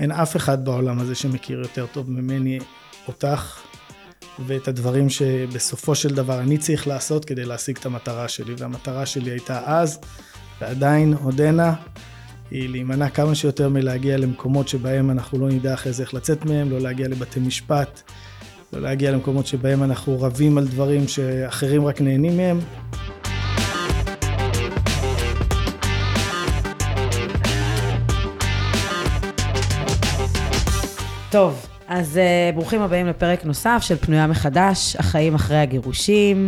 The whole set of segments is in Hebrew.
אין אף אחד בעולם הזה שמכיר יותר טוב ממני אותך ואת הדברים שבסופו של דבר אני צריך לעשות כדי להשיג את המטרה שלי, והמטרה שלי הייתה אז, ועדיין עודנה, היא להימנע כמה שיותר מלהגיע למקומות שבהם אנחנו לא נדע אחרי זה איך לצאת מהם, לא להגיע לבתי משפט, לא להגיע למקומות שבהם אנחנו רבים על דברים שאחרים רק נהנים מהם. טוב, אז uh, ברוכים הבאים לפרק נוסף של פנויה מחדש, החיים אחרי הגירושים.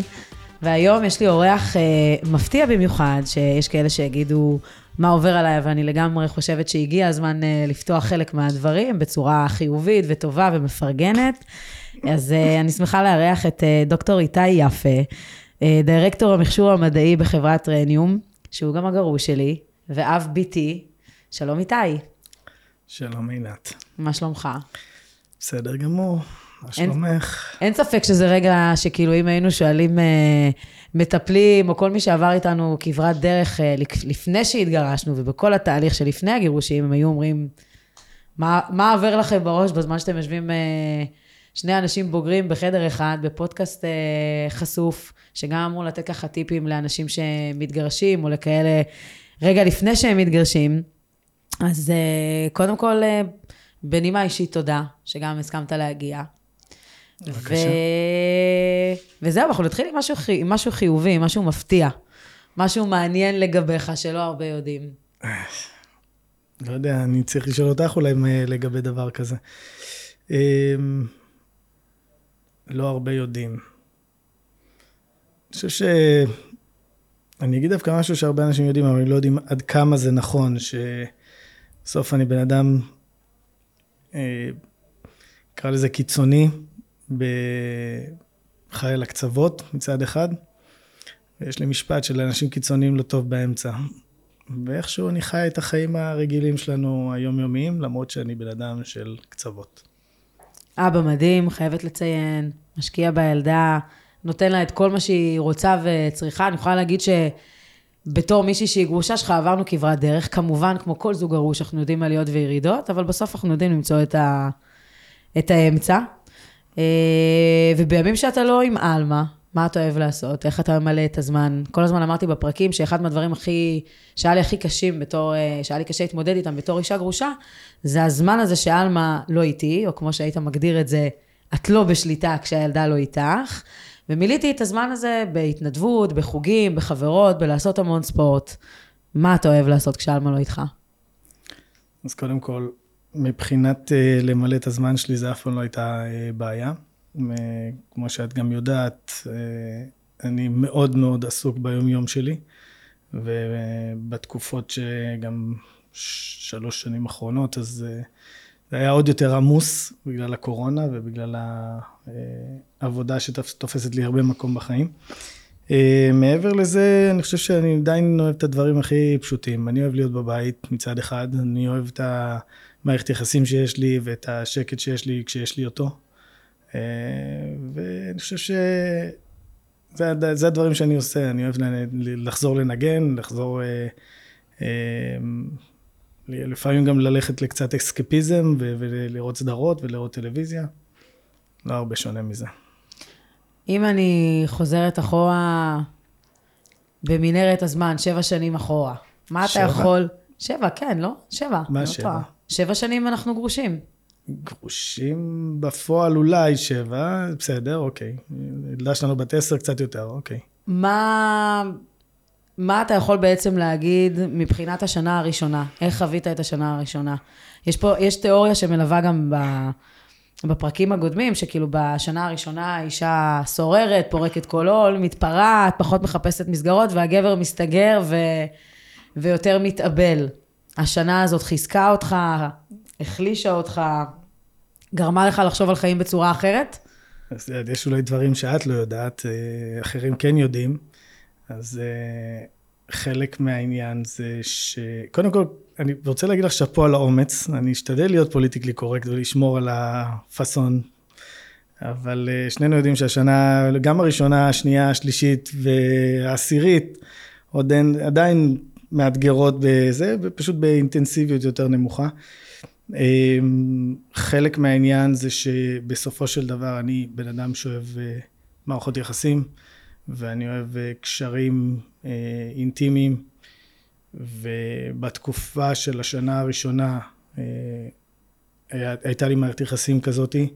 והיום יש לי אורח uh, מפתיע במיוחד, שיש כאלה שיגידו מה עובר עליי, אבל אני לגמרי חושבת שהגיע הזמן uh, לפתוח חלק מהדברים בצורה חיובית וטובה ומפרגנת. אז uh, אני שמחה לארח את uh, דוקטור איתי יפה, uh, דירקטור המכשור המדעי בחברת רניום, שהוא גם הגרוש שלי, ואב ביתי. שלום איתי. שלום עינת. מה שלומך? בסדר גמור, מה שלומך? אין ספק שזה רגע שכאילו אם היינו שואלים אה, מטפלים, או כל מי שעבר איתנו כברת דרך אה, לפני שהתגרשנו, ובכל התהליך שלפני הגירושים, הם היו אומרים, מה, מה עובר לכם בראש בזמן שאתם יושבים אה, שני אנשים בוגרים בחדר אחד, בפודקאסט אה, חשוף, שגם אמור לתת ככה טיפים לאנשים שמתגרשים, או לכאלה רגע לפני שהם מתגרשים. אז אה, קודם כל, אה, בנימה אישית תודה, שגם הסכמת להגיע. בבקשה. ו... וזהו, אנחנו נתחיל עם משהו, עם משהו חיובי, משהו מפתיע. משהו מעניין לגביך, שלא הרבה יודעים. לא יודע, אני צריך לשאול אותך אולי לגבי דבר כזה. לא הרבה יודעים. אני חושב ש... אני אגיד דווקא משהו שהרבה אנשים יודעים, אבל לא יודעים עד כמה זה נכון, שבסוף אני בן אדם אה, נקרא לזה קיצוני, חי על הקצוות מצד אחד, ויש לי משפט של אנשים קיצוניים לא טוב באמצע. ואיכשהו אני חי את החיים הרגילים שלנו היומיומיים, למרות שאני בן אדם של קצוות. אבא מדהים, חייבת לציין, משקיע בילדה, נותן לה את כל מה שהיא רוצה וצריכה. אני יכולה להגיד ש... בתור מישהי שהיא גרושה שלך, עברנו כברת דרך. כמובן, כמו כל זוג גרוש, אנחנו יודעים עליות וירידות, אבל בסוף אנחנו יודעים למצוא את, ה... את האמצע. אה, ובימים שאתה לא עם עלמה, מה אתה אוהב לעשות? איך אתה ממלא את הזמן? כל הזמן אמרתי בפרקים שאחד מהדברים הכי, שהיה לי הכי קשים בתור, אה, שהיה לי קשה להתמודד איתם בתור אישה גרושה, זה הזמן הזה שעלמה לא איתי, או כמו שהיית מגדיר את זה, את לא בשליטה כשהילדה לא איתך. ומילאתי את הזמן הזה בהתנדבות, בחוגים, בחברות, בלעשות המון ספורט. מה אתה אוהב לעשות כשאלמה לא איתך? אז קודם כל, מבחינת uh, למלא את הזמן שלי, זה אף פעם לא הייתה uh, בעיה. כמו שאת גם יודעת, uh, אני מאוד מאוד עסוק ביום-יום שלי, ובתקופות שגם שלוש שנים אחרונות, אז זה היה עוד יותר עמוס בגלל הקורונה ובגלל העבודה שתופסת לי הרבה מקום בחיים. אה, מעבר לזה, אני חושב שאני עדיין אוהב את הדברים הכי פשוטים. אני אוהב להיות בבית מצד אחד, אני אוהב את המערכת יחסים שיש לי ואת השקט שיש לי כשיש לי אותו. אה, ואני חושב שזה הדברים שאני עושה, אני אוהב לחזור לנגן, לחזור... אה, לפעמים גם ללכת לקצת אסקפיזם ולראות סדרות ולראות טלוויזיה. לא הרבה שונה מזה. אם אני חוזרת אחורה במנהרת הזמן, שבע שנים אחורה, מה שבע? אתה יכול... שבע, כן, לא? שבע. מה לא שבע? טועה. שבע שנים אנחנו גרושים. גרושים בפועל אולי שבע, בסדר, אוקיי. ילדה שלנו בת עשר קצת יותר, אוקיי. מה... מה אתה יכול בעצם להגיד מבחינת השנה הראשונה? איך חווית את השנה הראשונה? יש פה, יש תיאוריה שמלווה גם ב, בפרקים הקודמים, שכאילו בשנה הראשונה האישה סוררת, פורקת כל עול, מתפרעת, פחות מחפשת מסגרות, והגבר מסתגר ו, ויותר מתאבל. השנה הזאת חיזקה אותך, החלישה אותך, גרמה לך לחשוב על חיים בצורה אחרת? אז יש אולי דברים שאת לא יודעת, אה, אחרים כן יודעים. אז uh, חלק מהעניין זה ש... קודם כל, אני רוצה להגיד לך שאפו על האומץ, אני אשתדל להיות פוליטיקלי קורקט ולשמור על הפאסון, אבל uh, שנינו יודעים שהשנה, גם הראשונה, השנייה, השלישית והעשירית, עוד אין, עדיין מאתגרות בזה, ופשוט באינטנסיביות יותר נמוכה. חלק מהעניין זה שבסופו של דבר אני בן אדם שאוהב מערכות יחסים, ואני אוהב קשרים אינטימיים, ובתקופה של השנה הראשונה הייתה לי מערכת יחסים כזאתי,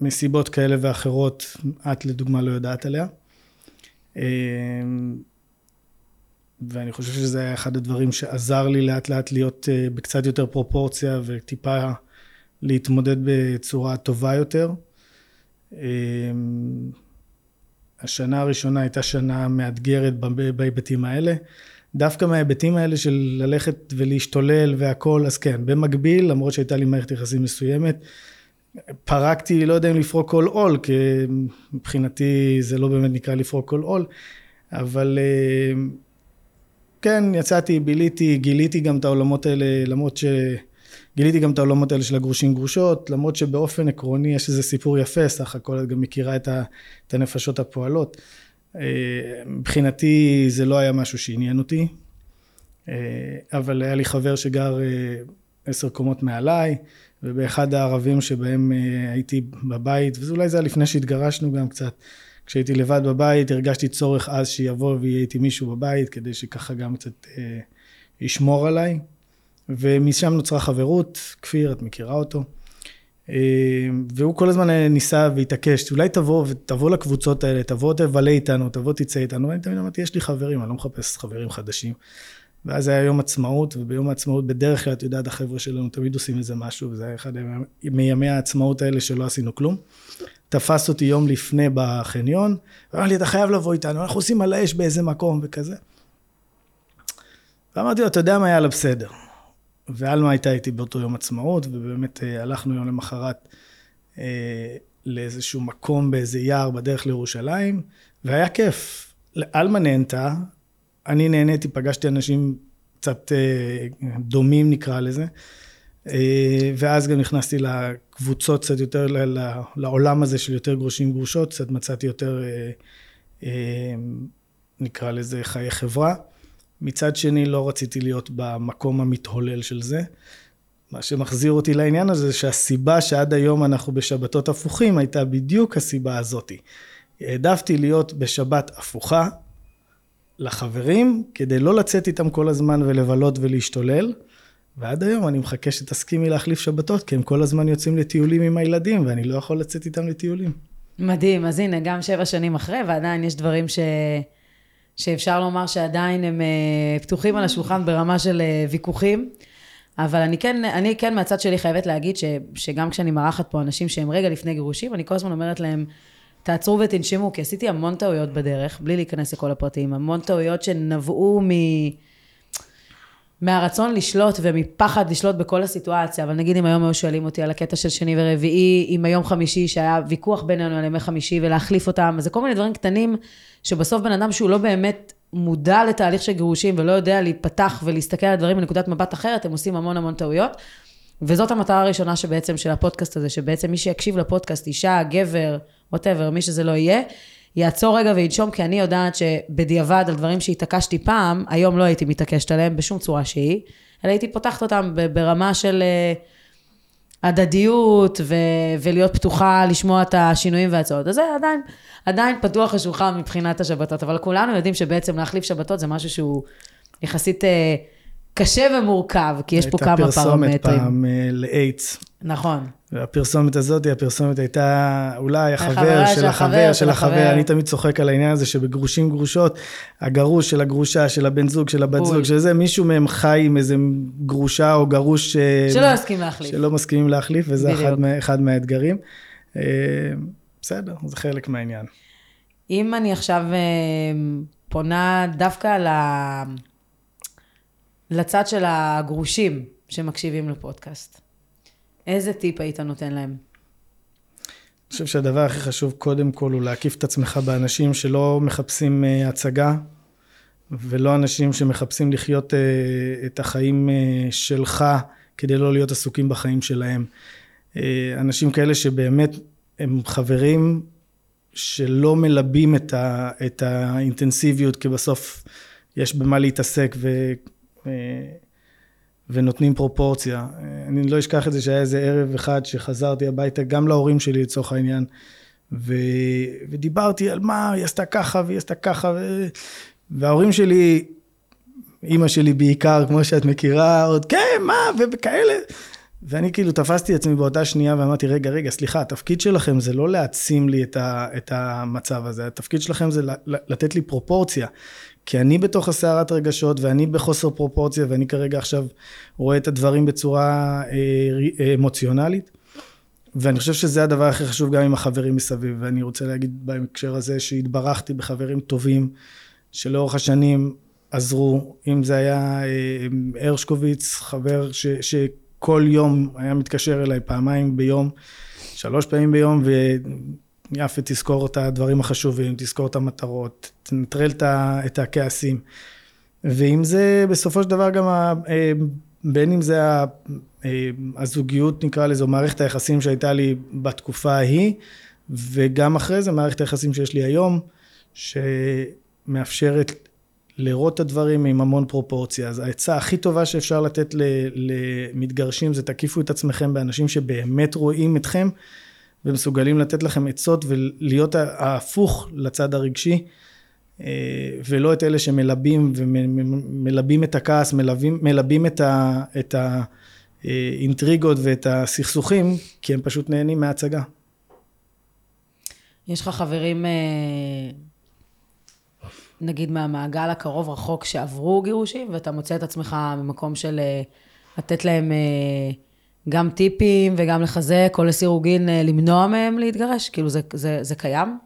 שמסיבות כאלה ואחרות את לדוגמה לא יודעת עליה. ואני חושב שזה היה אחד הדברים שעזר לי לאט לאט להיות אה, בקצת יותר פרופורציה וטיפה להתמודד בצורה טובה יותר. השנה הראשונה הייתה שנה מאתגרת בהיבטים האלה. דווקא מההיבטים האלה של ללכת ולהשתולל והכל, אז כן, במקביל, למרות שהייתה לי מערכת יחסים מסוימת, פרקתי, לא יודע אם לפרוק כל עול, כי מבחינתי זה לא באמת נקרא לפרוק כל עול, אבל אה, כן, יצאתי, ביליתי, גיליתי גם את העולמות האלה, למרות ש... גיליתי גם את העולמות האלה של הגרושים גרושות, למרות שבאופן עקרוני יש איזה סיפור יפה, סך הכל את גם מכירה את, ה, את הנפשות הפועלות. אה, מבחינתי זה לא היה משהו שעניין אותי, אה, אבל היה לי חבר שגר אה, עשר קומות מעליי, ובאחד הערבים שבהם הייתי בבית, ואולי זה היה לפני שהתגרשנו גם קצת, כשהייתי לבד בבית הרגשתי צורך אז שיבוא ויהיה איתי מישהו בבית, כדי שככה גם קצת ישמור עליי. ומשם נוצרה חברות, כפיר, את מכירה אותו. אה, והוא כל הזמן ניסה והתעקש, אולי תבוא ותבוא לקבוצות האלה, תבוא תבלה איתנו, תבוא תצא איתנו, ואני תמיד אמרתי, יש לי חברים, אני לא מחפש חברים חדשים. ואז היה יום עצמאות, וביום העצמאות בדרך כלל, את יודעת, החבר'ה שלנו תמיד עושים איזה משהו, וזה היה אחד מימי העצמאות האלה שלא עשינו כלום. תפס אותי יום לפני בחניון, ואמר לי, אתה חייב לבוא איתנו, אנחנו עושים על האש באיזה מקום וכזה. ואמרתי לו, אתה יודע מה, יאללה, בסדר. ועלמה הייתה איתי באותו יום עצמאות, ובאמת אה, הלכנו יום למחרת אה, לאיזשהו מקום באיזה יער בדרך לירושלים, והיה כיף. עלמה נהנתה, אני נהניתי, פגשתי אנשים קצת אה, דומים נקרא לזה, ואז גם נכנסתי לקבוצות קצת יותר, לעולם הזה של יותר גרושים גרושות, קצת מצאתי יותר, נקרא לזה חיי חברה. מצד שני לא רציתי להיות במקום המתהולל של זה. מה שמחזיר אותי לעניין הזה, שהסיבה שעד היום אנחנו בשבתות הפוכים, הייתה בדיוק הסיבה הזאתי. העדפתי להיות בשבת הפוכה לחברים, כדי לא לצאת איתם כל הזמן ולבלות ולהשתולל. ועד היום אני מחכה שתסכימי להחליף שבתות, כי הם כל הזמן יוצאים לטיולים עם הילדים, ואני לא יכול לצאת איתם לטיולים. מדהים, אז הנה, גם שבע שנים אחרי, ועדיין יש דברים ש... שאפשר לומר שעדיין הם אה, פתוחים על השולחן ברמה של אה, ויכוחים. אבל אני כן, אני כן מהצד שלי חייבת להגיד ש, שגם כשאני מארחת פה אנשים שהם רגע לפני גירושים, אני כל הזמן אומרת להם, תעצרו ותנשמו, כי עשיתי המון טעויות בדרך, בלי להיכנס לכל הפרטים, המון טעויות שנבעו מ... מהרצון לשלוט ומפחד לשלוט בכל הסיטואציה, אבל נגיד אם היום היו שואלים אותי על הקטע של שני ורביעי, עם היום חמישי שהיה ויכוח בינינו על ימי חמישי ולהחליף אותם, אז זה כל מיני דברים קטנים שבסוף בן אדם שהוא לא באמת מודע לתהליך של גירושים ולא יודע להיפתח ולהסתכל על הדברים מנקודת מבט אחרת, הם עושים המון המון טעויות. וזאת המטרה הראשונה שבעצם של הפודקאסט הזה, שבעצם מי שיקשיב לפודקאסט, אישה, גבר, ווטאבר, מי שזה לא יהיה, יעצור רגע וינשום, כי אני יודעת שבדיעבד על דברים שהתעקשתי פעם, היום לא הייתי מתעקשת עליהם בשום צורה שהיא, אלא הייתי פותחת אותם ברמה של אה, הדדיות ו- ולהיות פתוחה לשמוע את השינויים וההצעות. אז זה עדיין, עדיין פתוח השולחן מבחינת השבתות, אבל כולנו יודעים שבעצם להחליף שבתות זה משהו שהוא יחסית אה, קשה ומורכב, כי יש פה כמה פרמטרים. הייתה פרסומת פעם אה, לאיידס. נכון. והפרסומת הזאת, הפרסומת הייתה אולי החבר של החבר של החבר. אני תמיד צוחק על העניין הזה שבגרושים גרושות, הגרוש של הגרושה, של הבן זוג, של הבת זוג, של זה, מישהו מהם חי עם איזה גרושה או גרוש... אה, שלא יסכים להחליף. שלא מסכימים להחליף, וזה אחד, אחד מהאתגרים. אה, בסדר, זה חלק מהעניין. אם אני עכשיו אה, פונה דווקא לצד של הגרושים שמקשיבים לפודקאסט. איזה טיפ היית נותן להם? אני חושב שהדבר הכי חשוב קודם כל הוא להקיף את עצמך באנשים שלא מחפשים uh, הצגה ולא אנשים שמחפשים לחיות uh, את החיים uh, שלך כדי לא להיות עסוקים בחיים שלהם. אנשים כאלה שבאמת הם חברים שלא מלבים את, ה, את האינטנסיביות כי בסוף יש במה להתעסק ו... ונותנים פרופורציה. אני לא אשכח את זה שהיה איזה ערב אחד שחזרתי הביתה, גם להורים שלי לצורך העניין, ו... ודיברתי על מה, היא עשתה ככה והיא עשתה ככה, ו... וההורים שלי, אימא שלי בעיקר, כמו שאת מכירה, עוד כן, מה, וכאלה. ואני כאילו תפסתי עצמי באותה שנייה ואמרתי, רגע, רגע, סליחה, התפקיד שלכם זה לא להעצים לי את, ה, את המצב הזה, התפקיד שלכם זה לתת לי פרופורציה. כי אני בתוך הסערת רגשות ואני בחוסר פרופורציה ואני כרגע עכשיו רואה את הדברים בצורה אה, אמוציונלית. ואני חושב שזה הדבר הכי חשוב גם עם החברים מסביב. ואני רוצה להגיד בהקשר הזה שהתברכתי בחברים טובים שלאורך השנים עזרו, אם זה היה אה, הרשקוביץ, חבר ש, שכל יום היה מתקשר אליי פעמיים ביום, שלוש פעמים ביום, ויפה תזכור את הדברים החשובים, תזכור את המטרות, תנטרל את הכעסים. ואם זה בסופו של דבר גם, ה, אה, בין אם זה אה, הזוגיות נקרא לזה, או מערכת היחסים שהייתה לי בתקופה ההיא, וגם אחרי זה מערכת היחסים שיש לי היום, שמאפשרת לראות את הדברים עם המון פרופורציה. אז העצה הכי טובה שאפשר לתת למתגרשים זה תקיפו את עצמכם באנשים שבאמת רואים אתכם ומסוגלים לתת לכם עצות ולהיות ההפוך לצד הרגשי אה, ולא את אלה שמלבים ומלבים את הכעס, מלבים, מלבים את, ה, את האינטריגות ואת הסכסוכים כי הם פשוט נהנים מההצגה. יש לך חברים אה, נגיד מהמעגל הקרוב רחוק שעברו גירושים, ואתה מוצא את עצמך במקום של אה, לתת להם גם טיפים וגם לחזק, או לסירוגין אה, למנוע מהם להתגרש? כאילו זה, זה, זה קיים?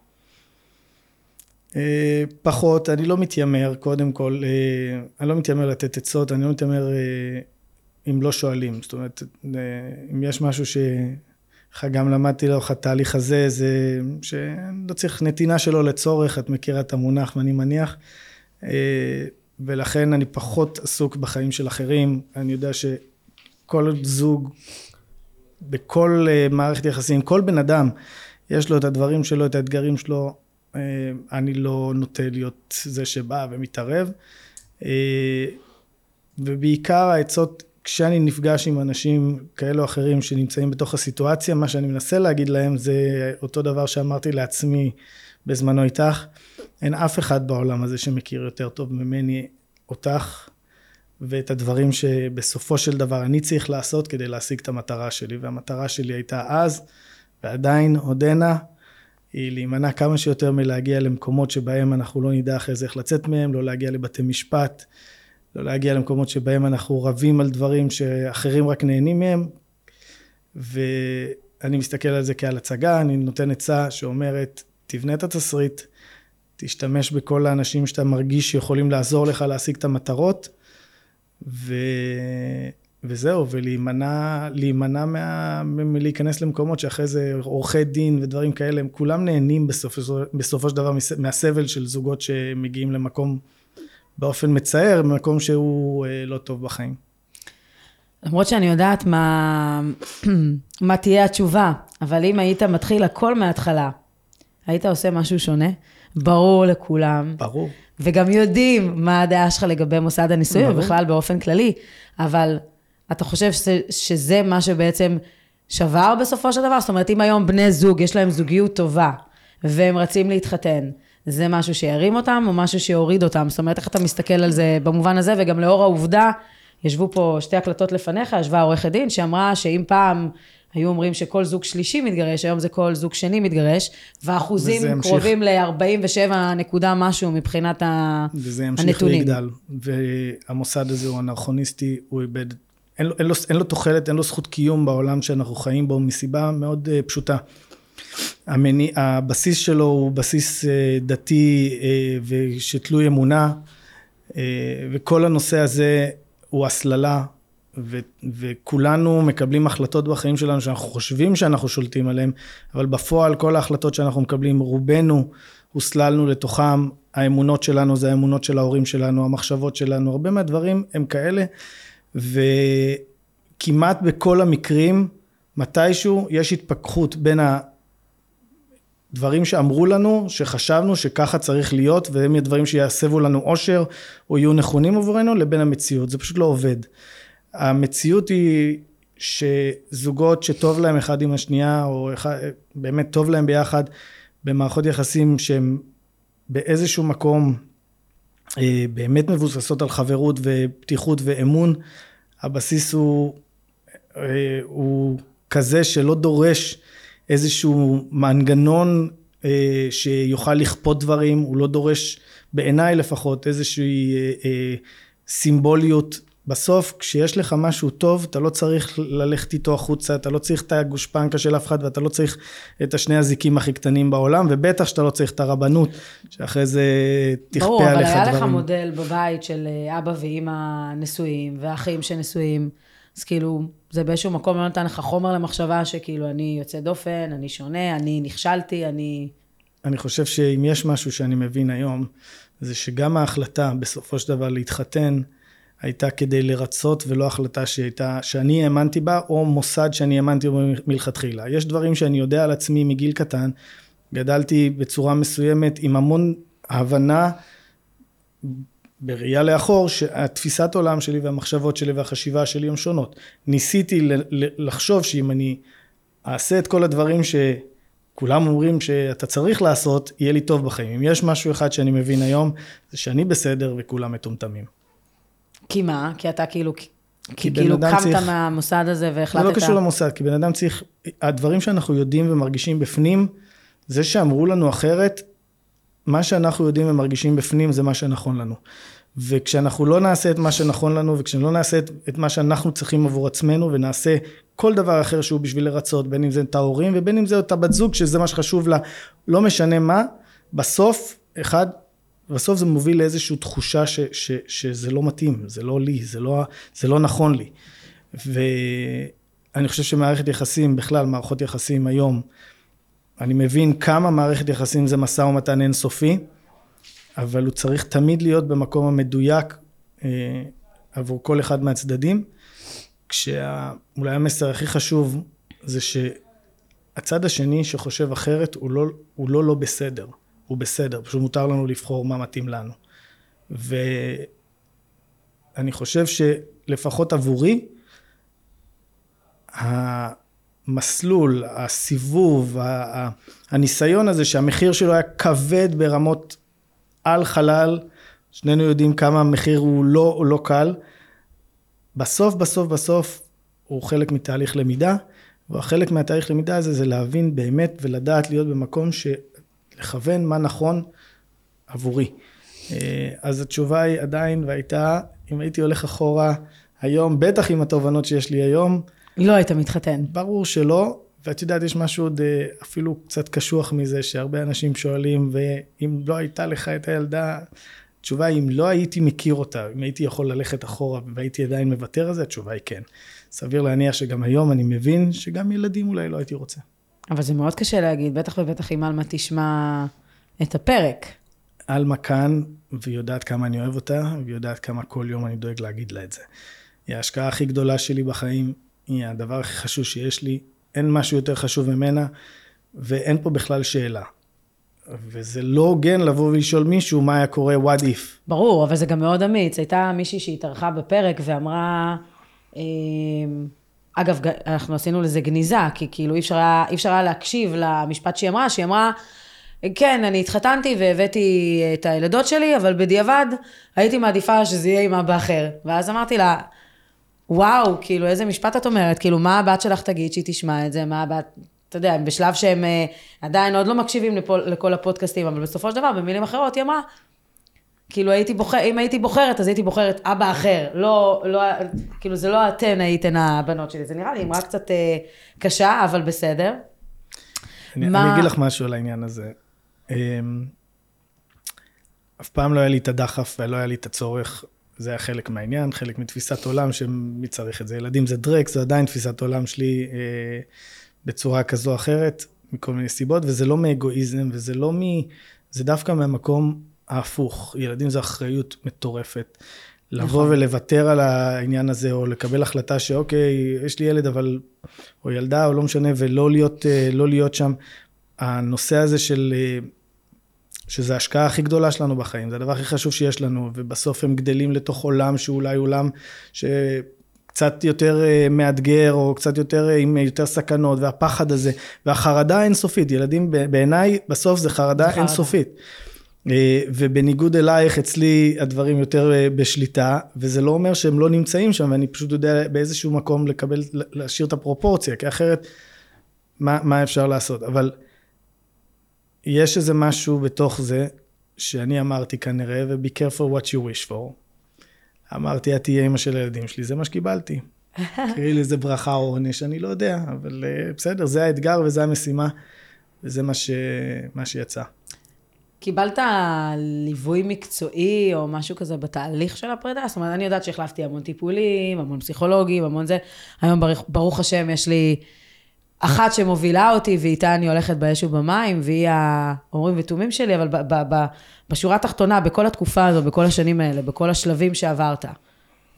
פחות, אני לא מתיימר, קודם כל, אני לא מתיימר לתת עצות, אני לא מתיימר אם לא שואלים. זאת אומרת, אם יש משהו ש... ככה גם למדתי לאורך התהליך הזה, זה שלא צריך נתינה שלו לצורך, את מכירה את המונח ואני מניח, אה, ולכן אני פחות עסוק בחיים של אחרים, אני יודע שכל זוג, בכל אה, מערכת יחסים, כל בן אדם, יש לו את הדברים שלו, את האתגרים שלו, אה, אני לא נוטה להיות זה שבא ומתערב, ובעיקר העצות כשאני נפגש עם אנשים כאלו או אחרים שנמצאים בתוך הסיטואציה, מה שאני מנסה להגיד להם זה אותו דבר שאמרתי לעצמי בזמנו איתך, אין אף אחד בעולם הזה שמכיר יותר טוב ממני אותך ואת הדברים שבסופו של דבר אני צריך לעשות כדי להשיג את המטרה שלי, והמטרה שלי הייתה אז ועדיין עודנה היא להימנע כמה שיותר מלהגיע למקומות שבהם אנחנו לא נדע אחרי זה איך לצאת מהם, לא להגיע לבתי משפט, לא להגיע למקומות שבהם אנחנו רבים על דברים שאחרים רק נהנים מהם. ואני מסתכל על זה כעל הצגה, אני נותן עצה שאומרת, תבנה את התסריט, תשתמש בכל האנשים שאתה מרגיש שיכולים לעזור לך להשיג את המטרות, ו... וזהו, ולהימנע להימנע מה... מלהיכנס למקומות שאחרי זה עורכי דין ודברים כאלה, הם כולם נהנים בסופו, בסופו של דבר מהסבל של זוגות שמגיעים למקום באופן מצער, במקום שהוא אה, לא טוב בחיים. למרות שאני יודעת מה, מה תהיה התשובה, אבל אם היית מתחיל הכל מההתחלה, היית עושה משהו שונה? ברור לכולם. ברור. וגם יודעים מה הדעה שלך לגבי מוסד הנישואים, ובכלל באופן כללי, אבל אתה חושב שזה, שזה מה שבעצם שבר בסופו של דבר? זאת אומרת, אם היום בני זוג, יש להם זוגיות טובה, והם רצים להתחתן, זה משהו שירים אותם או משהו שיוריד אותם? זאת אומרת, איך אתה מסתכל על זה במובן הזה, וגם לאור העובדה, ישבו פה שתי הקלטות לפניך, ישבה עורכת דין שאמרה שאם פעם היו אומרים שכל זוג שלישי מתגרש, היום זה כל זוג שני מתגרש, והאחוזים קרובים ל-47 נקודה משהו מבחינת הנתונים. וזה ימשיך ויגדל, והמוסד הזה הוא אנרכוניסטי, הוא איבד, אין לו, אין, לו, אין לו תוחלת, אין לו זכות קיום בעולם שאנחנו חיים בו, מסיבה מאוד uh, פשוטה. המניע, הבסיס שלו הוא בסיס אה, דתי אה, ושתלוי אמונה אה, וכל הנושא הזה הוא הסללה ו, וכולנו מקבלים החלטות בחיים שלנו שאנחנו חושבים שאנחנו שולטים עליהן אבל בפועל כל ההחלטות שאנחנו מקבלים רובנו הוסללנו לתוכם האמונות שלנו זה האמונות של ההורים שלנו המחשבות שלנו הרבה מהדברים הם כאלה וכמעט בכל המקרים מתישהו יש התפכחות בין ה... דברים שאמרו לנו, שחשבנו שככה צריך להיות, והם יהיו דברים שיסבו לנו אושר, או יהיו נכונים עבורנו, לבין המציאות. זה פשוט לא עובד. המציאות היא שזוגות שטוב להם אחד עם השנייה, או אחד, באמת טוב להם ביחד, במערכות יחסים שהם באיזשהו מקום אה, באמת מבוססות על חברות ופתיחות ואמון, הבסיס הוא, אה, הוא כזה שלא דורש איזשהו מנגנון אה, שיוכל לכפות דברים, הוא לא דורש בעיניי לפחות איזושהי סימבוליות בסוף כשיש לך משהו טוב אתה לא צריך ללכת איתו החוצה אתה לא צריך את הגושפנקה של אף אחד ואתה לא צריך את השני הזיקים הכי קטנים בעולם ובטח שאתה לא צריך את הרבנות שאחרי זה תכפה ברור, עליך דברים. ברור אבל היה לך מודל בבית של אה, אבא ואימא נשואים ואחים שנשואים אז כאילו זה באיזשהו מקום לא נתן לך חומר למחשבה שכאילו אני יוצא דופן אני שונה אני נכשלתי אני אני חושב שאם יש משהו שאני מבין היום זה שגם ההחלטה בסופו של דבר להתחתן הייתה כדי לרצות ולא החלטה שהייתה, שאני האמנתי בה או מוסד שאני האמנתי בו מלכתחילה. יש דברים שאני יודע על עצמי מגיל קטן, גדלתי בצורה מסוימת עם המון הבנה בראייה לאחור שהתפיסת עולם שלי והמחשבות שלי והחשיבה שלי הן שונות. ניסיתי לחשוב שאם אני אעשה את כל הדברים שכולם אומרים שאתה צריך לעשות, יהיה לי טוב בחיים. אם יש משהו אחד שאני מבין היום, זה שאני בסדר וכולם מטומטמים. כי מה? כי אתה כאילו, כי, כי כאילו קמת צריך, מהמוסד הזה והחלטת... זה לא קשור למוסד, כי בן אדם צריך, הדברים שאנחנו יודעים ומרגישים בפנים, זה שאמרו לנו אחרת, מה שאנחנו יודעים ומרגישים בפנים זה מה שנכון לנו. וכשאנחנו לא נעשה את מה שנכון לנו, וכשלא נעשה את, את מה שאנחנו צריכים עבור עצמנו, ונעשה כל דבר אחר שהוא בשביל לרצות, בין אם זה את ההורים ובין אם זה את הבת זוג, שזה מה שחשוב לה, לא משנה מה, בסוף, אחד, בסוף זה מוביל לאיזושהי תחושה ש, ש, שזה לא מתאים, זה לא לי, זה לא, זה לא נכון לי. ואני חושב שמערכת יחסים, בכלל מערכות יחסים היום, אני מבין כמה מערכת יחסים זה משא ומתן אינסופי, אבל הוא צריך תמיד להיות במקום המדויק אה, עבור כל אחד מהצדדים, כשאולי המסר הכי חשוב זה שהצד השני שחושב אחרת הוא לא הוא לא, לא בסדר. הוא בסדר, פשוט מותר לנו לבחור מה מתאים לנו. ואני חושב שלפחות עבורי, המסלול, הסיבוב, הניסיון הזה שהמחיר שלו היה כבד ברמות על חלל, שנינו יודעים כמה המחיר הוא לא, הוא לא קל, בסוף בסוף בסוף הוא חלק מתהליך למידה, והחלק מהתהליך למידה הזה זה להבין באמת ולדעת להיות במקום ש... לכוון מה נכון עבורי. אה, אז התשובה היא עדיין והייתה, אם הייתי הולך אחורה היום, בטח עם התובנות שיש לי היום. לא היית מתחתן. ברור שלא, ואת יודעת, יש משהו עוד אה, אפילו קצת קשוח מזה, שהרבה אנשים שואלים, ואם לא הייתה לך את הילדה, התשובה היא, אם לא הייתי מכיר אותה, אם הייתי יכול ללכת אחורה והייתי עדיין מוותר על זה, התשובה היא כן. סביר להניח שגם היום אני מבין שגם ילדים אולי לא הייתי רוצה. אבל זה מאוד קשה להגיד, בטח ובטח אם עלמה תשמע את הפרק. עלמה כאן, והיא יודעת כמה אני אוהב אותה, והיא יודעת כמה כל יום אני דואג להגיד לה את זה. היא ההשקעה הכי גדולה שלי בחיים, היא הדבר הכי חשוב שיש לי, אין משהו יותר חשוב ממנה, ואין פה בכלל שאלה. וזה לא הוגן לבוא ולשאול מישהו מה היה קורה, what if. ברור, אבל זה גם מאוד אמיץ. הייתה מישהי שהתארחה בפרק ואמרה, אמ, אגב, אנחנו עשינו לזה גניזה, כי כאילו אי אפשר היה, אי אפשר היה להקשיב למשפט שהיא אמרה, שהיא אמרה, כן, אני התחתנתי והבאתי את הילדות שלי, אבל בדיעבד הייתי מעדיפה שזה יהיה עם אבא אחר. ואז אמרתי לה, וואו, כאילו, איזה משפט את אומרת? כאילו, מה הבת שלך תגיד שהיא תשמע את זה? מה הבת... אתה יודע, בשלב שהם אה, עדיין עוד לא מקשיבים לפה, לכל הפודקאסטים, אבל בסופו של דבר, במילים אחרות, היא אמרה, כאילו הייתי בוחרת, אם הייתי בוחרת, אז הייתי בוחרת אבא אחר. לא, לא, כאילו זה לא אתן הייתן הבנות שלי. זה נראה לי אמרה קצת אה, קשה, אבל בסדר. אני, מה... אני אגיד לך משהו על העניין הזה. אמ, אף פעם לא היה לי את הדחף ולא היה לי את הצורך. זה היה חלק מהעניין, חלק מתפיסת עולם שמי צריך את זה. ילדים זה דרק, זו עדיין תפיסת עולם שלי אה, בצורה כזו או אחרת, מכל מיני סיבות, וזה לא מאגואיזם, וזה לא מ... זה דווקא מהמקום ההפוך, ילדים זה אחריות מטורפת. לבוא נכון. ולוותר על העניין הזה, או לקבל החלטה שאוקיי, יש לי ילד, אבל, או ילדה, או לא משנה, ולא להיות, אה, לא להיות שם. הנושא הזה של, אה, שזה ההשקעה הכי גדולה שלנו בחיים, זה הדבר הכי חשוב שיש לנו, ובסוף הם גדלים לתוך עולם שאולי עולם שקצת קצת יותר אה, מאתגר, או קצת יותר עם יותר סכנות, והפחד הזה, והחרדה האינסופית. ילדים בעיניי, בסוף זה חרדה. אינסופית. אה, ובניגוד אלייך, אצלי הדברים יותר בשליטה, וזה לא אומר שהם לא נמצאים שם, ואני פשוט יודע באיזשהו מקום לקבל, להשאיר את הפרופורציה, כי אחרת, מה, מה אפשר לעשות? אבל יש איזה משהו בתוך זה, שאני אמרתי כנראה, ו-be careful what you wish for. אמרתי, את תהיה אימא של הילדים שלי, זה מה שקיבלתי. קראי לזה ברכה או עונש, אני לא יודע, אבל uh, בסדר, זה האתגר וזה המשימה, וזה מה, ש... מה שיצא. קיבלת ליווי מקצועי או משהו כזה בתהליך של הפרידה? זאת אומרת, אני יודעת שהחלפתי המון טיפולים, המון פסיכולוגים, המון זה. היום ברוך, ברוך השם יש לי אחת שמובילה אותי, ואיתה אני הולכת באש ובמים, והיא האומרים ותומים שלי, אבל ב- ב- ב- בשורה התחתונה, בכל התקופה הזו, בכל השנים האלה, בכל השלבים שעברת,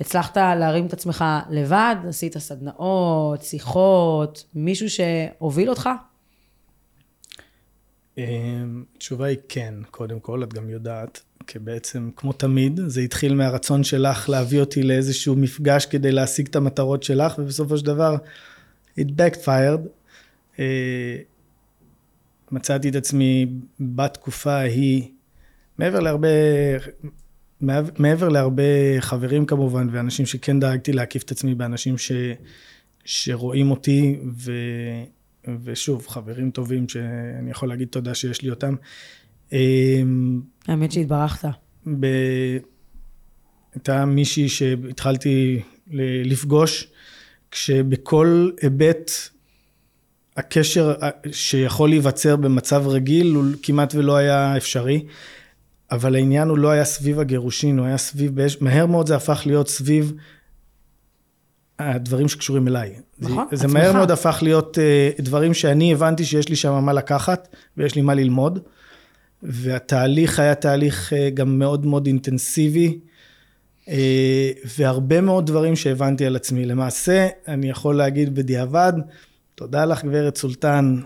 הצלחת להרים את עצמך לבד? עשית סדנאות, שיחות, מישהו שהוביל אותך? אמ, התשובה היא כן, קודם כל, את גם יודעת, כי בעצם, כמו תמיד, זה התחיל מהרצון שלך להביא אותי לאיזשהו מפגש כדי להשיג את המטרות שלך, ובסופו של דבר, it backfired. אה, מצאתי את עצמי בתקופה ההיא, מעבר להרבה, מעבר להרבה חברים כמובן, ואנשים שכן דאגתי להקיף את עצמי באנשים ש, שרואים אותי, ו, ושוב, חברים טובים שאני יכול להגיד תודה שיש לי אותם. אה, האמת שהתברכת. ב... הייתה מישהי שהתחלתי לפגוש, כשבכל היבט הקשר שיכול להיווצר במצב רגיל הוא כמעט ולא היה אפשרי, אבל העניין הוא לא היה סביב הגירושין, הוא היה סביב, מהר מאוד זה הפך להיות סביב הדברים שקשורים אליי. נכון, זה, זה מהר מאוד הפך להיות uh, דברים שאני הבנתי שיש לי שם מה לקחת ויש לי מה ללמוד, והתהליך היה תהליך uh, גם מאוד מאוד אינטנסיבי. אה, והרבה מאוד דברים שהבנתי על עצמי. למעשה, אני יכול להגיד בדיעבד, תודה לך גברת סולטן,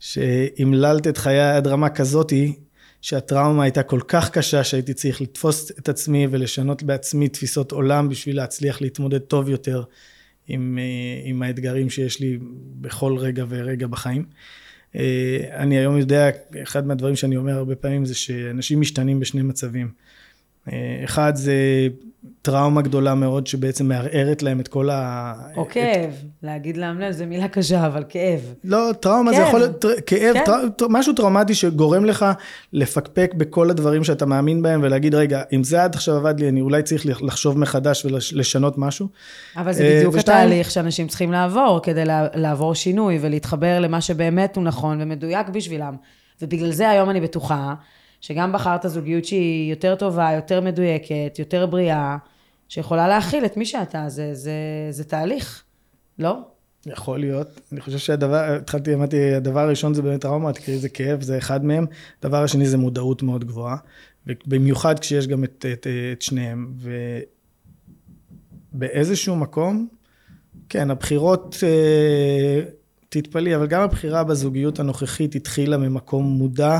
שהמללת את חיי עד רמה כזאתי, שהטראומה הייתה כל כך קשה שהייתי צריך לתפוס את עצמי ולשנות בעצמי תפיסות עולם בשביל להצליח להתמודד טוב יותר עם, אה, עם האתגרים שיש לי בכל רגע ורגע בחיים. אה, אני היום יודע, אחד מהדברים שאני אומר הרבה פעמים זה שאנשים משתנים בשני מצבים. אחד זה טראומה גדולה מאוד שבעצם מערערת להם את כל ה... או כאב, את... להגיד לאמלל זה מילה קשה, אבל כאב. לא, טראומה כאב. זה יכול להיות כאב, כן. טר... משהו טראומטי שגורם לך לפקפק בכל הדברים שאתה מאמין בהם ולהגיד, רגע, אם זה עד עכשיו עבד לי, אני אולי צריך לחשוב מחדש ולשנות משהו. אבל זה בדיוק ושתיים... התהליך שאנשים צריכים לעבור כדי לעבור שינוי ולהתחבר למה שבאמת הוא נכון ומדויק בשבילם. ובגלל זה היום אני בטוחה שגם בחרת זוגיות שהיא יותר טובה, יותר מדויקת, יותר בריאה, שיכולה להכיל את מי שאתה, זה, זה, זה תהליך, לא? יכול להיות. אני חושב שהדבר, התחלתי, אמרתי, הדבר הראשון זה באמת טראומה, תקראי זה כאב, זה אחד מהם. הדבר השני זה מודעות מאוד גבוהה, ובמיוחד כשיש גם את, את, את שניהם. ובאיזשהו מקום, כן, הבחירות אה, תתפלאי, אבל גם הבחירה בזוגיות הנוכחית התחילה ממקום מודע,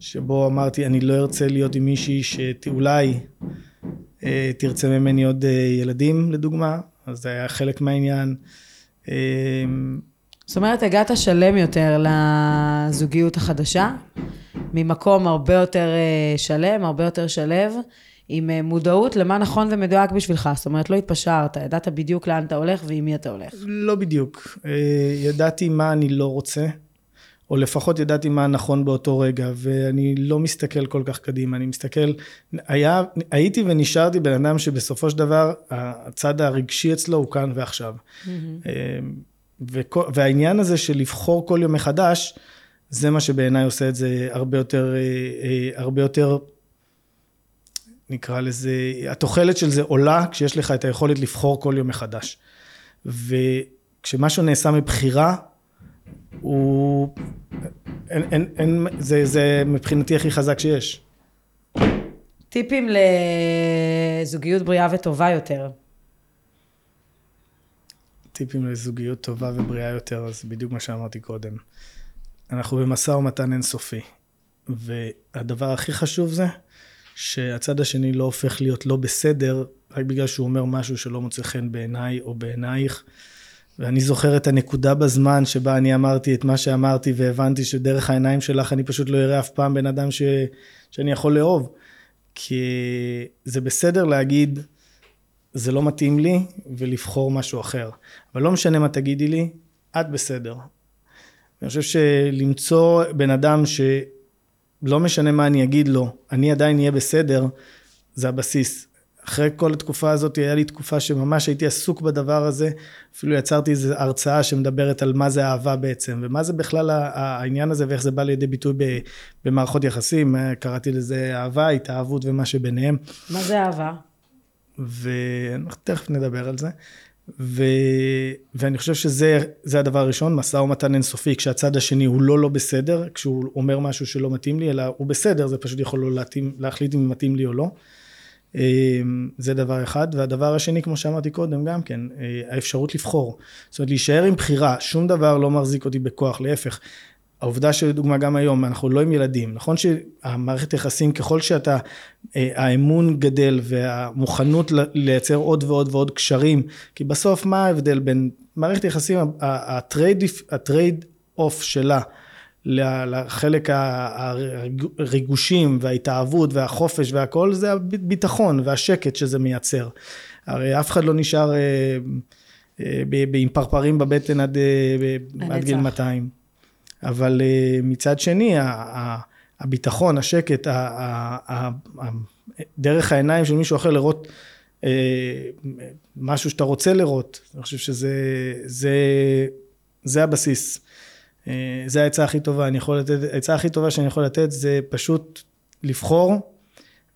שבו אמרתי, אני לא ארצה להיות עם מישהי שאולי אה, תרצה ממני עוד אה, ילדים, לדוגמה, אז זה היה חלק מהעניין. אה, זאת אומרת, הגעת שלם יותר לזוגיות החדשה, ממקום הרבה יותר אה, שלם, הרבה יותר שלב. עם אה, מודעות למה נכון ומדויק בשבילך. זאת אומרת, לא התפשרת, ידעת בדיוק לאן אתה הולך ועם מי אתה הולך. לא בדיוק. אה, ידעתי מה אני לא רוצה, או לפחות ידעתי מה נכון באותו רגע, ואני לא מסתכל כל כך קדימה, אני מסתכל, היה, הייתי ונשארתי בן אדם שבסופו של דבר, הצד הרגשי אצלו הוא כאן ועכשיו. Mm-hmm. וכל, והעניין הזה של לבחור כל יום מחדש, זה מה שבעיניי עושה את זה הרבה יותר, הרבה יותר נקרא לזה, התוחלת של זה עולה כשיש לך את היכולת לבחור כל יום מחדש. וכשמשהו נעשה מבחירה, הוא... אין, אין, אין, זה, זה מבחינתי הכי חזק שיש. טיפים לזוגיות בריאה וטובה יותר. טיפים לזוגיות טובה ובריאה יותר, אז בדיוק מה שאמרתי קודם. אנחנו במשא ומתן אינסופי, והדבר הכי חשוב זה שהצד השני לא הופך להיות לא בסדר רק בגלל שהוא אומר משהו שלא מוצא חן בעיניי או בעינייך. ואני זוכר את הנקודה בזמן שבה אני אמרתי את מה שאמרתי והבנתי שדרך העיניים שלך אני פשוט לא אראה אף פעם בן אדם ש, שאני יכול לאהוב. כי זה בסדר להגיד, זה לא מתאים לי, ולבחור משהו אחר. אבל לא משנה מה תגידי לי, את בסדר. אני חושב שלמצוא בן אדם שלא משנה מה אני אגיד לו, אני עדיין אהיה בסדר, זה הבסיס. אחרי כל התקופה הזאת, היה לי תקופה שממש הייתי עסוק בדבר הזה, אפילו יצרתי איזו הרצאה שמדברת על מה זה אהבה בעצם, ומה זה בכלל העניין הזה ואיך זה בא לידי ביטוי במערכות יחסים, קראתי לזה אהבה, התאהבות ומה שביניהם. מה זה אהבה? ואנחנו תכף נדבר על זה. ו... ואני חושב שזה הדבר הראשון, משא ומתן אינסופי, כשהצד השני הוא לא לא בסדר, כשהוא אומר משהו שלא מתאים לי, אלא הוא בסדר, זה פשוט יכול לא להתאים, להחליט אם מתאים לי או לא. אמ, זה דבר אחד. והדבר השני, כמו שאמרתי קודם, גם כן, אה, האפשרות לבחור. זאת אומרת, להישאר עם בחירה, שום דבר לא מחזיק אותי בכוח, להפך. העובדה שלדוגמה גם היום, אנחנו לא עם ילדים. נכון שהמערכת יחסים, ככל שאתה, אה, האמון גדל והמוכנות לייצר עוד ועוד ועוד קשרים, כי בסוף מה ההבדל בין מערכת יחסים, ה trade off שלה, לחלק הריגושים וההתאהבות והחופש והכל זה הביטחון והשקט שזה מייצר. הרי אף אחד לא נשאר אה, אה, עם פרפרים בבטן עד, עד גיל 200. אבל מצד שני הביטחון, השקט, דרך העיניים של מישהו אחר לראות משהו שאתה רוצה לראות, אני חושב שזה זה, זה הבסיס. אה, זה העצה הכי טובה, אני יכול לתת, העצה הכי טובה שאני יכול לתת זה פשוט לבחור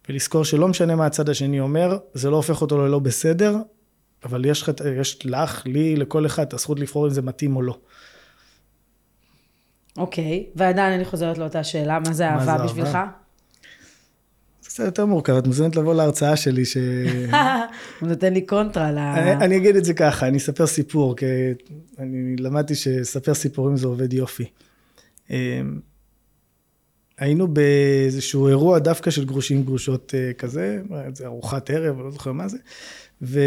ולזכור שלא משנה מה הצד השני אומר, זה לא הופך אותו ללא בסדר, אבל יש, יש לך, לי, לכל אחד את הזכות לבחור אם זה מתאים או לא. אוקיי, okay. ועדיין אני חוזרת לאותה שאלה, מה זה אהבה בשבילך? קצת יותר מורכב, את מוזמנת לבוא להרצאה שלי ש... הוא נותן לי קונטרה ל... אני אגיד את זה ככה, אני אספר סיפור, כי אני למדתי שספר סיפורים זה עובד יופי. אמ, היינו באיזשהו אירוע דווקא של גרושים גרושות אה, כזה, זה ארוחת ערב, לא זוכר מה זה, ו...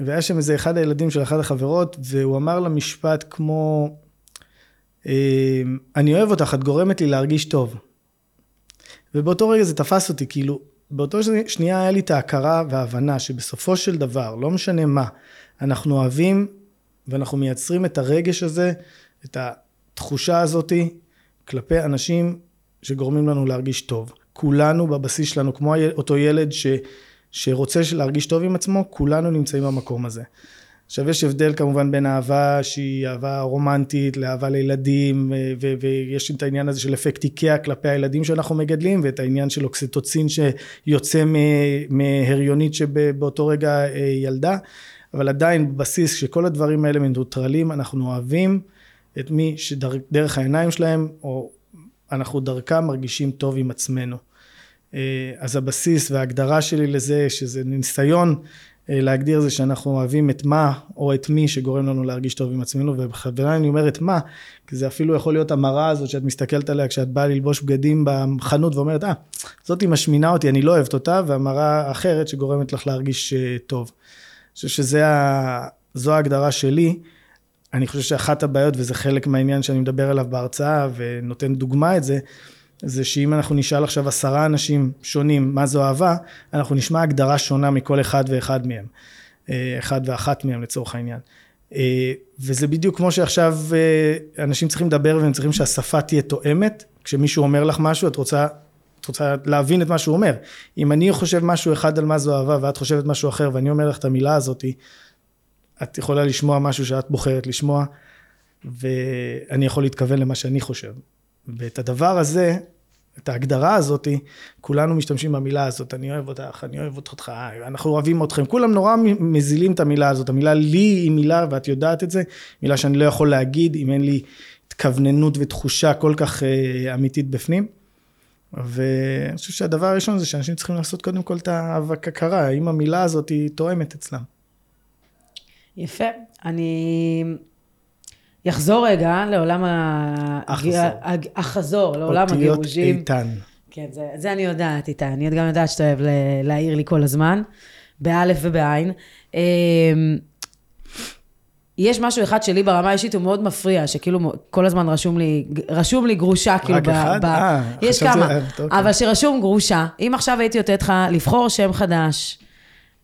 והיה שם איזה אחד הילדים של אחת החברות, והוא אמר לה משפט כמו, אני אוהב אותך, את גורמת לי להרגיש טוב. ובאותו רגע זה תפס אותי, כאילו, באותו שנייה היה לי את ההכרה וההבנה שבסופו של דבר, לא משנה מה, אנחנו אוהבים ואנחנו מייצרים את הרגש הזה, את התחושה הזאתי, כלפי אנשים שגורמים לנו להרגיש טוב. כולנו בבסיס שלנו, כמו אותו ילד ש, שרוצה להרגיש טוב עם עצמו, כולנו נמצאים במקום הזה. עכשיו יש הבדל כמובן בין אהבה שהיא אהבה רומנטית לאהבה לילדים ו- ויש את העניין הזה של אפקט איקאה כלפי הילדים שאנחנו מגדלים ואת העניין של אוקסיטוצין שיוצא מהריונית שבאותו רגע אה, ילדה. אבל עדיין בבסיס שכל הדברים האלה מנוטרלים אנחנו אוהבים את מי שדרך העיניים שלהם או אנחנו דרכם מרגישים טוב עם עצמנו. אה, אז הבסיס וההגדרה שלי לזה שזה ניסיון אה, להגדיר זה שאנחנו אוהבים את מה או את מי שגורם לנו להרגיש טוב עם עצמנו ובכוונה אני אומר את מה כי זה אפילו יכול להיות המראה הזאת שאת מסתכלת עליה כשאת באה ללבוש בגדים בחנות ואומרת אה זאתי משמינה אותי אני לא אוהבת אותה והמראה האחרת שגורמת לך להרגיש אה, טוב. אני חושב שזו ההגדרה שלי אני חושב שאחת הבעיות וזה חלק מהעניין שאני מדבר עליו בהרצאה ונותן דוגמה את זה זה שאם אנחנו נשאל עכשיו עשרה אנשים שונים מה זו אהבה, אנחנו נשמע הגדרה שונה מכל אחד ואחד מהם, אה, אחד ואחת מהם לצורך העניין. אה, וזה בדיוק כמו שעכשיו אה, אנשים צריכים לדבר והם צריכים שהשפה תהיה תואמת, כשמישהו אומר לך משהו את רוצה, את רוצה להבין את מה שהוא אומר. אם אני חושב משהו אחד על מה זו אהבה ואת חושבת משהו אחר ואני אומר לך את המילה הזאתי, את יכולה לשמוע משהו שאת בוחרת לשמוע ואני יכול להתכוון למה שאני חושב. ואת הדבר הזה, את ההגדרה הזאת, כולנו משתמשים במילה הזאת, אני אוהב אותך, אני אוהב אותך, אנחנו אוהבים אתכם, כולם נורא מזילים את המילה הזאת, המילה לי היא מילה, ואת יודעת את זה, מילה שאני לא יכול להגיד אם אין לי התכווננות ותחושה כל כך אה, אמיתית בפנים. ואני חושב שהדבר הראשון זה שאנשים צריכים לעשות קודם כל את ההכרה, האם המילה הזאת היא תואמת אצלם. יפה. אני יחזור רגע לעולם החזור, לעולם הגירושים. אותיות איתן. כן, זה, זה אני יודעת, איתן. אני גם יודעת שאתה אוהב להעיר לי כל הזמן. באלף ובעין. אה, יש משהו אחד שלי ברמה האישית, הוא מאוד מפריע, שכאילו כל הזמן רשום לי, רשום לי גרושה, כאילו, רק אחד? אה, יש כמה, אה, אוקיי. אבל שרשום גרושה, אם עכשיו הייתי נותנת לך לבחור שם חדש,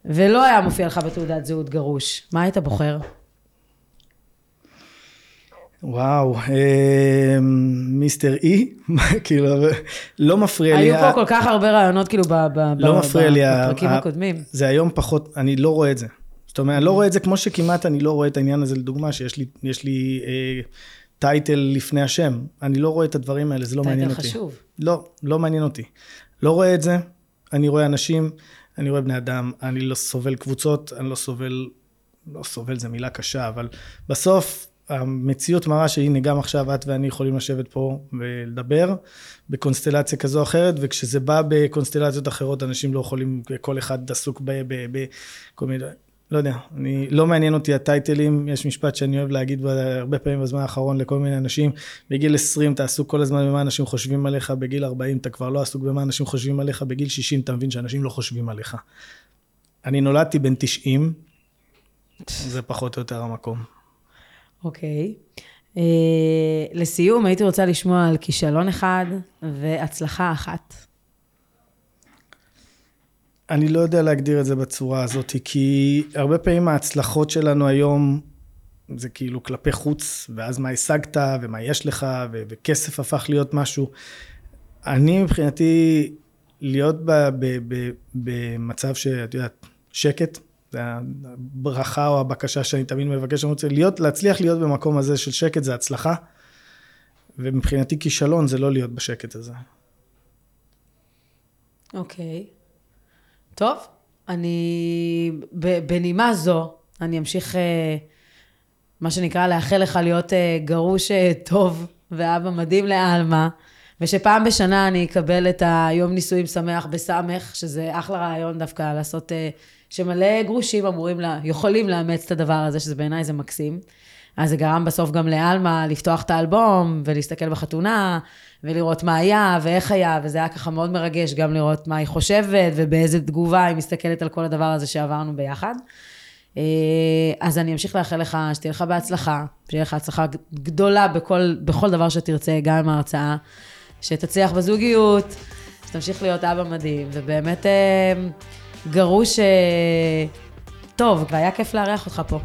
ולא היה מופיע לך בתעודת זהות גרוש, מה היית בוחר? וואו, אה, מיסטר אי, כאילו, לא מפריע לי. היו פה כל כך הרבה רעיונות, כאילו, לא בפרקים הקודמים. זה היום פחות, אני לא רואה את זה. זאת אומרת, אני לא רואה את זה כמו שכמעט אני לא רואה את העניין הזה, לדוגמה, שיש לי, אה, טייטל לפני השם. אני לא רואה את הדברים האלה, זה לא מעניין טייטל אותי. חשוב. לא, לא מעניין אותי. לא רואה את זה, אני רואה אנשים, אני רואה בני אדם, אני לא סובל קבוצות, אני לא סובל, לא סובל זה מילה קשה, אבל בסוף המציאות מראה שהנה גם עכשיו את ואני יכולים לשבת פה ולדבר בקונסטלציה כזו או אחרת, וכשזה בא בקונסטלציות אחרות אנשים לא יכולים, כל אחד עסוק בכל מיני, לא יודע, אני, לא מעניין אותי הטייטלים, יש משפט שאני אוהב להגיד הרבה פעמים בזמן האחרון לכל מיני אנשים, בגיל 20 אתה עסוק כל הזמן במה אנשים חושבים עליך, בגיל 40 אתה כבר לא עסוק במה אנשים חושבים עליך, בגיל 60 אתה מבין שאנשים לא חושבים עליך. אני נולדתי בן 90, זה פחות או יותר המקום. אוקיי. אה, לסיום, הייתי רוצה לשמוע על כישלון אחד והצלחה אחת. אני לא יודע להגדיר את זה בצורה הזאת, כי הרבה פעמים ההצלחות שלנו היום זה כאילו כלפי חוץ, ואז מה השגת, ומה יש לך, ו- וכסף הפך להיות משהו. אני מבחינתי, להיות ב- ב- ב- במצב שאת יודעת, שקט, זה הברכה או הבקשה שאני תמיד מבקש, אני רוצה להיות, להצליח להיות במקום הזה של שקט זה הצלחה, ומבחינתי כישלון זה לא להיות בשקט הזה. אוקיי. טוב, אני, בנימה זו, אני אמשיך, אה, מה שנקרא, לאחל לך להיות אה, גרוש אה, טוב ואבא מדהים לעלמה, ושפעם בשנה אני אקבל את היום נישואים שמח בסמך, שזה אחלה רעיון דווקא לעשות, שמלא גרושים אמורים, לה, יכולים לאמץ את הדבר הזה, שזה בעיניי זה מקסים. אז זה גרם בסוף גם לעלמה לפתוח את האלבום ולהסתכל בחתונה ולראות מה היה ואיך היה, וזה היה ככה מאוד מרגש גם לראות מה היא חושבת ובאיזה תגובה היא מסתכלת על כל הדבר הזה שעברנו ביחד. אה, אז אני אמשיך לאחל לך שתהיה לך בהצלחה, שתהיה לך הצלחה גדולה בכל, בכל דבר שתרצה, גם עם ההרצאה, שתצליח בזוגיות, שתמשיך להיות אבא מדהים, ובאמת אה, גרוש אה, טוב, והיה כיף לארח אותך פה.